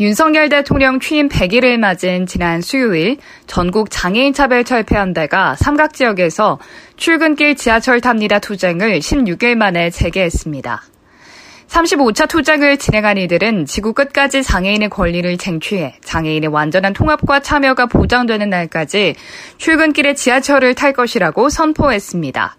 윤석열 대통령 취임 100일을 맞은 지난 수요일 전국 장애인차별 철폐연대가 삼각지역에서 출근길 지하철 탑니다 투쟁을 16일 만에 재개했습니다. 35차 투쟁을 진행한 이들은 지구 끝까지 장애인의 권리를 쟁취해 장애인의 완전한 통합과 참여가 보장되는 날까지 출근길에 지하철을 탈 것이라고 선포했습니다.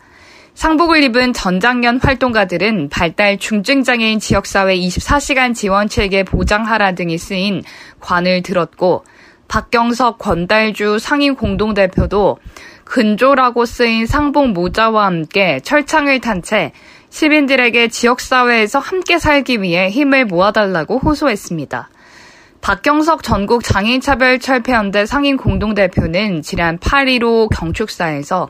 상복을 입은 전장년 활동가들은 발달 중증장애인 지역사회 24시간 지원 체계 보장하라 등이 쓰인 관을 들었고 박경석 권달주 상임 공동대표도 근조라고 쓰인 상복 모자와 함께 철창을 탄 채 시민들에게 지역사회에서 함께 살기 위해 힘을 모아달라고 호소했습니다. 박경석 전국 장애인차별철폐연대 상임 공동대표는 지난 8.15 경축사에서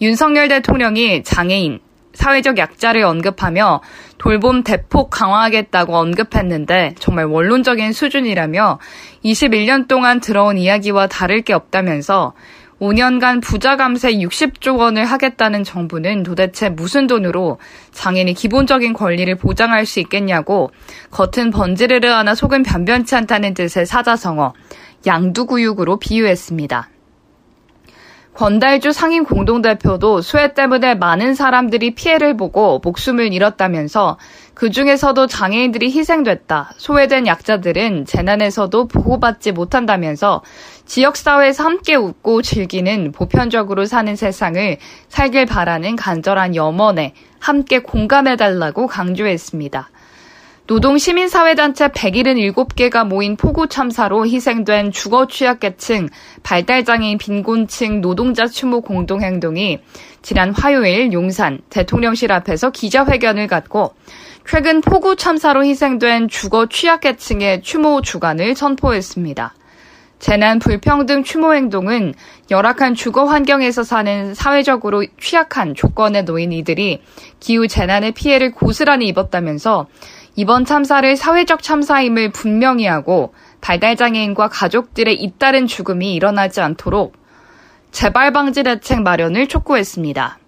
윤석열 대통령이 장애인, 사회적 약자를 언급하며 돌봄 대폭 강화하겠다고 언급했는데 정말 원론적인 수준이라며 21년 동안 들어온 이야기와 다를 게 없다면서 5년간 부자 감세 60조 원을 하겠다는 정부는 도대체 무슨 돈으로 장애인의 기본적인 권리를 보장할 수 있겠냐고 겉은 번지르르 하나 속은 변변치 않다는 뜻의 사자성어 양두구육으로 비유했습니다. 권달주 상임 공동대표도 수해 때문에 많은 사람들이 피해를 보고 목숨을 잃었다면서 그 중에서도 장애인들이 희생됐다. 소외된 약자들은 재난에서도 보호받지 못한다면서 지역사회에서 함께 웃고 즐기는 보편적으로 사는 세상을 살길 바라는 간절한 염원에 함께 공감해달라고 강조했습니다. 노동시민사회단체 177개가 모인 폭우 참사로 희생된 주거 취약계층, 발달장애인 빈곤층 노동자 추모 공동행동이 지난 화요일 용산 대통령실 앞에서 기자회견을 갖고 최근 폭우 참사로 희생된 주거 취약계층의 추모 주간을 선포했습니다. 재난 불평등 추모 행동은 열악한 주거 환경에서 사는 사회적으로 취약한 조건에 놓인 이들이 기후 재난의 피해를 고스란히 입었다면서 이번 참사를 사회적 참사임을 분명히 하고 발달장애인과 가족들의 잇따른 죽음이 일어나지 않도록 재발 방지 대책 마련을 촉구했습니다.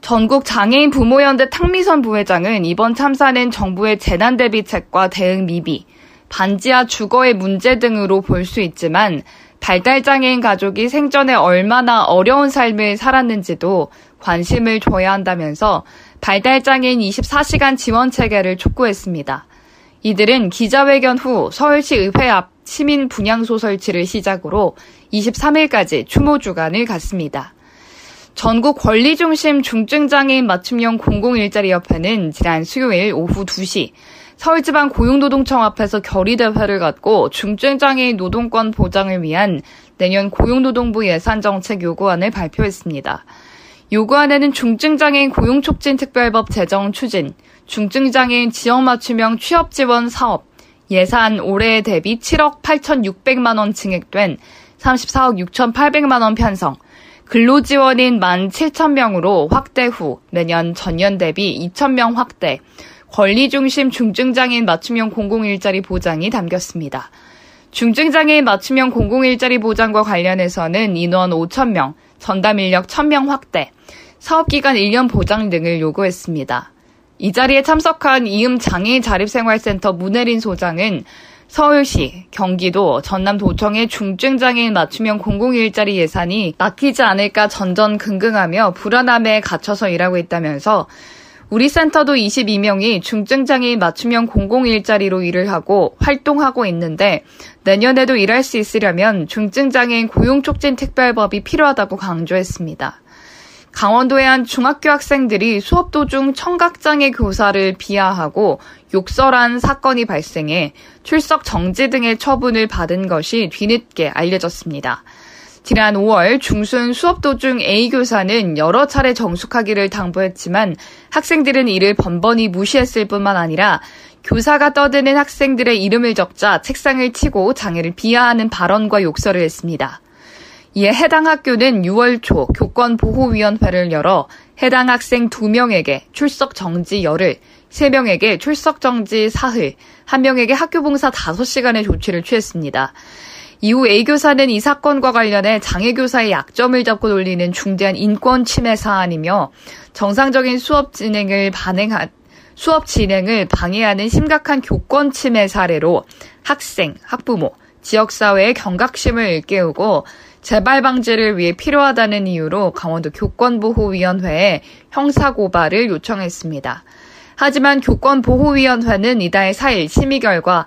전국 장애인 부모연대 탕미선 부회장은 이번 참사는 정부의 재난 대비책과 대응 미비, 반지하 주거의 문제 등으로 볼 수 있지만 발달장애인 가족이 생전에 얼마나 어려운 삶을 살았는지도 관심을 줘야 한다면서 발달장애인 24시간 지원 체계를 촉구했습니다. 이들은 기자회견 후 서울시 의회 앞 시민 분향소 설치를 시작으로 23일까지 추모 주간을 갖습니다. 전국 권리중심 중증장애인 맞춤형 공공일자리협회는 지난 수요일 오후 2시 서울지방 고용노동청 앞에서 결의대회를 갖고 중증장애인 노동권 보장을 위한 내년 고용노동부 예산정책 요구안을 발표했습니다. 요구 안에는 중증장애인 고용촉진특별법 제정 추진, 중증장애인 지역 맞춤형 취업 지원 사업, 예산 올해 대비 7억 8,600만 원 증액된 34억 6,800만 원 편성, 근로지원인 17,000명으로 확대 후 내년 전년 대비 2,000명 확대, 권리중심 중증장애인 맞춤형 공공일자리 보장이 담겼습니다. 중증장애인 맞춤형 공공일자리 보장과 관련해서는 인원 5,000명, 전담 인력 1000명 확대, 사업기간 1년 보장 등을 요구했습니다. 이 자리에 참석한 이음 장애인 자립생활센터 문혜린 소장은 서울시, 경기도, 전남도청의 중증장애인 맞춤형 공공일자리 예산이 막히지 않을까 전전긍긍하며 불안함에 갇혀서 일하고 있다면서 우리 센터도 22명이 중증장애인 맞춤형 공공 일자리로 일을 하고 활동하고 있는데 내년에도 일할 수 있으려면 중증장애인 고용촉진 특별법이 필요하다고 강조했습니다. 강원도의 한 중학교 학생들이 수업 도중 청각장애 교사를 비하하고 욕설한 사건이 발생해 출석 정지 등의 처분을 받은 것이 뒤늦게 알려졌습니다. 지난 5월 중순 수업 도중 A 교사는 여러 차례 정숙하기를 당부했지만 학생들은 이를 번번이 무시했을 뿐만 아니라 교사가 떠드는 학생들의 이름을 적자 책상을 치고 장애를 비하하는 발언과 욕설을 했습니다. 이에 해당 학교는 6월 초 교권보호위원회를 열어 해당 학생 2명에게 출석 정지 열흘, 3명에게 출석 정지 사흘, 1명에게 학교 봉사 5시간의 조치를 취했습니다. 이후 A교사는 이 사건과 관련해 장애 교사의 약점을 잡고 돌리는 중대한 인권 침해 사안이며 정상적인 수업 진행을 반행한 수업 진행을 방해하는 심각한 교권 침해 사례로 학생, 학부모, 지역사회의 경각심을 일깨우고 재발 방지를 위해 필요하다는 이유로 강원도 교권보호위원회에 형사고발을 요청했습니다. 하지만 교권보호위원회는 이달 4일 심의 결과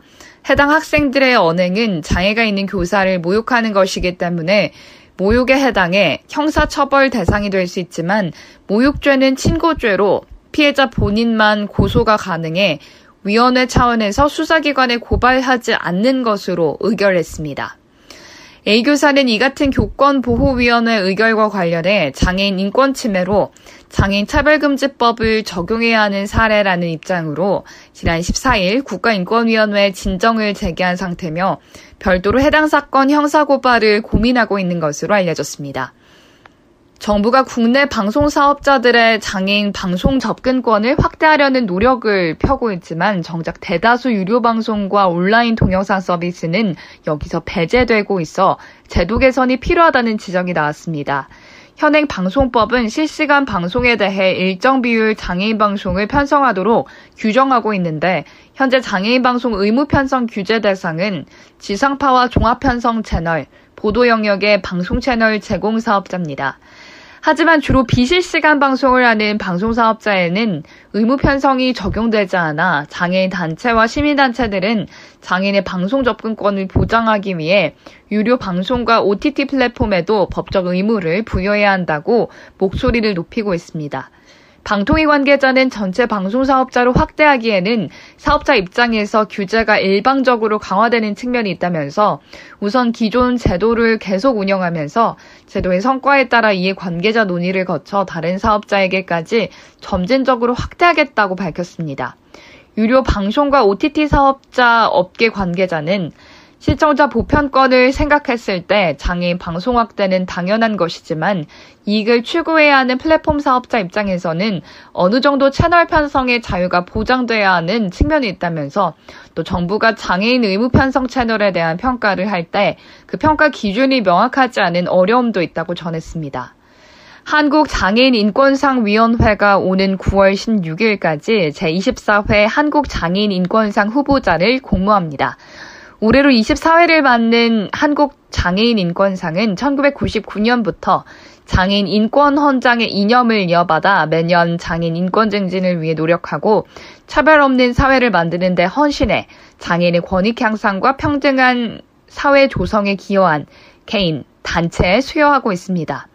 해당 학생들의 언행은 장애가 있는 교사를 모욕하는 것이기 때문에 모욕에 해당해 형사처벌 대상이 될 수 있지만 모욕죄는 친고죄로 피해자 본인만 고소가 가능해 위원회 차원에서 수사기관에 고발하지 않는 것으로 의결했습니다. A교사는 이 같은 교권보호위원회 의결과 관련해 장애인 인권 침해로 장애인 차별금지법을 적용해야 하는 사례라는 입장으로 지난 14일 국가인권위원회에 진정을 제기한 상태며 별도로 해당 사건 형사고발을 고민하고 있는 것으로 알려졌습니다. 정부가 국내 방송 사업자들의 장애인 방송 접근권을 확대하려는 노력을 펴고 있지만 정작 대다수 유료 방송과 온라인 동영상 서비스는 여기서 배제되고 있어 제도 개선이 필요하다는 지적이 나왔습니다. 현행 방송법은 실시간 방송에 대해 일정 비율 장애인 방송을 편성하도록 규정하고 있는데 현재 장애인 방송 의무 편성 규제 대상은 지상파와 종합 편성 채널, 보도 영역의 방송 채널 제공 사업자입니다. 하지만 주로 비실시간 방송을 하는 방송사업자에는 의무 편성이 적용되지 않아 장애인 단체와 시민단체들은 장애인의 방송 접근권을 보장하기 위해 유료 방송과 OTT 플랫폼에도 법적 의무를 부여해야 한다고 목소리를 높이고 있습니다. 방통위 관계자는 전체 방송 사업자로 확대하기에는 사업자 입장에서 규제가 일방적으로 강화되는 측면이 있다면서 우선 기존 제도를 계속 운영하면서 제도의 성과에 따라 이해 관계자 논의를 거쳐 다른 사업자에게까지 점진적으로 확대하겠다고 밝혔습니다. 유료 방송과 OTT 사업자 업계 관계자는 시청자 보편권을 생각했을 때 장애인 방송 확대는 당연한 것이지만 이익을 추구해야 하는 플랫폼 사업자 입장에서는 어느 정도 채널 편성의 자유가 보장돼야 하는 측면이 있다면서 또 정부가 장애인 의무 편성 채널에 대한 평가를 할 때 그 평가 기준이 명확하지 않은 어려움도 있다고 전했습니다. 한국장애인인권상위원회가 오는 9월 16일까지 제24회 한국장애인인권상 후보자를 공모합니다. 올해로 24회를 맞는 한국 장애인 인권상은 1999년부터 장애인 인권 헌장의 이념을 이어받아 매년 장애인 인권 증진을 위해 노력하고 차별 없는 사회를 만드는 데 헌신해 장애인의 권익 향상과 평등한 사회 조성에 기여한 개인, 단체에 수여하고 있습니다.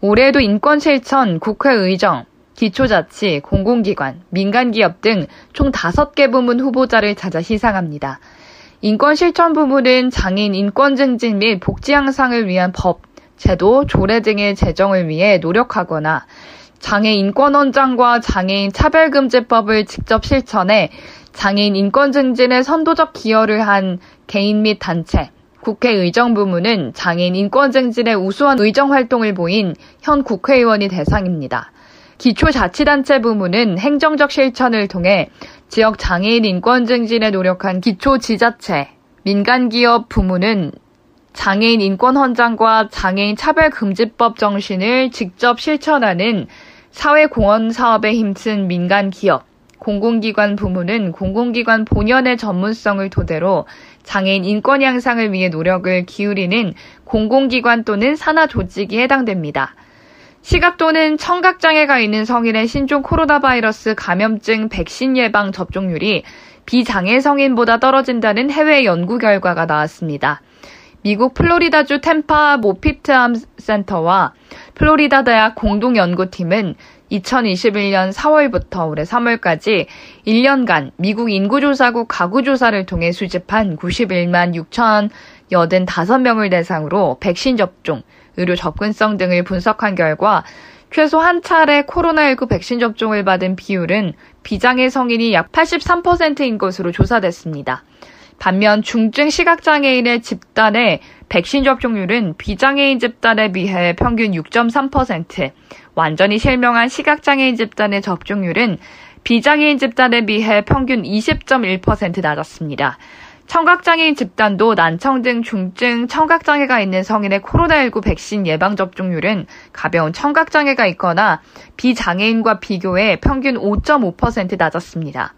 올해에도 인권 실천, 국회의정, 기초자치, 공공기관, 민간기업 등 총 5개 부문 후보자를 찾아 시상합니다. 인권 실천 부문은 장애인 인권 증진 및 복지 향상을 위한 법, 제도, 조례 등의 제정을 위해 노력하거나 장애인 인권원장과 장애인 차별금지법을 직접 실천해 장애인 인권 증진에 선도적 기여를 한 개인 및 단체, 국회 의정 부문은 장애인 인권 증진에 우수한 의정 활동을 보인 현 국회의원이 대상입니다. 기초자치단체 부문은 행정적 실천을 통해 지역 장애인 인권 증진에 노력한 기초 지자체, 민간 기업 부문은 장애인 인권 헌장과 장애인 차별 금지법 정신을 직접 실천하는 사회 공헌 사업에 힘쓴 민간 기업, 공공기관 부문은 공공기관 본연의 전문성을 토대로 장애인 인권 향상을 위해 노력을 기울이는 공공기관 또는 산하 조직이 해당됩니다. 시각 또는 청각장애가 있는 성인의 신종 코로나 바이러스 감염증 백신 예방 접종률이 비장애 성인보다 떨어진다는 해외 연구 결과가 나왔습니다. 미국 플로리다주 템파 모피트암 센터와 플로리다 대학 공동 연구팀은 2021년 4월부터 올해 3월까지 1년간 미국 인구조사국 가구조사를 통해 수집한 91만 6,085명을 대상으로 백신 접종, 의료 접근성 등을 분석한 결과 최소 한 차례 코로나19 백신 접종을 받은 비율은 비장애 성인이 약 83%인 것으로 조사됐습니다. 반면 중증 시각장애인의 집단의 백신 접종률은 비장애인 집단에 비해 평균 6.3%, 완전히 실명한 시각장애인 집단의 접종률은 비장애인 집단에 비해 평균 20.1% 낮았습니다. 청각장애인 집단도 난청 등 중증 청각장애가 있는 성인의 코로나19 백신 예방접종률은 가벼운 청각장애가 있거나 비장애인과 비교해 평균 5.5% 낮았습니다.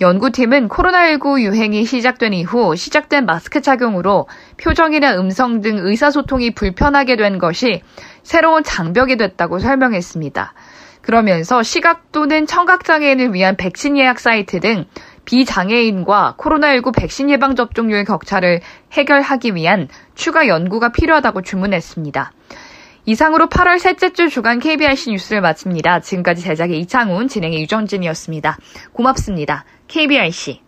연구팀은 코로나19 유행이 시작된 이후 시작된 마스크 착용으로 표정이나 음성 등 의사소통이 불편하게 된 것이 새로운 장벽이 됐다고 설명했습니다. 그러면서 시각 또는 청각장애인을 위한 백신 예약 사이트 등 비장애인과 코로나19 백신 예방 접종률 격차를 해결하기 위한 추가 연구가 필요하다고 주문했습니다. 이상으로 8월 셋째 주 주간 KBRC 뉴스를 마칩니다. 지금까지 제작의 이창훈, 진행의 유정진이었습니다. 고맙습니다. KBRC.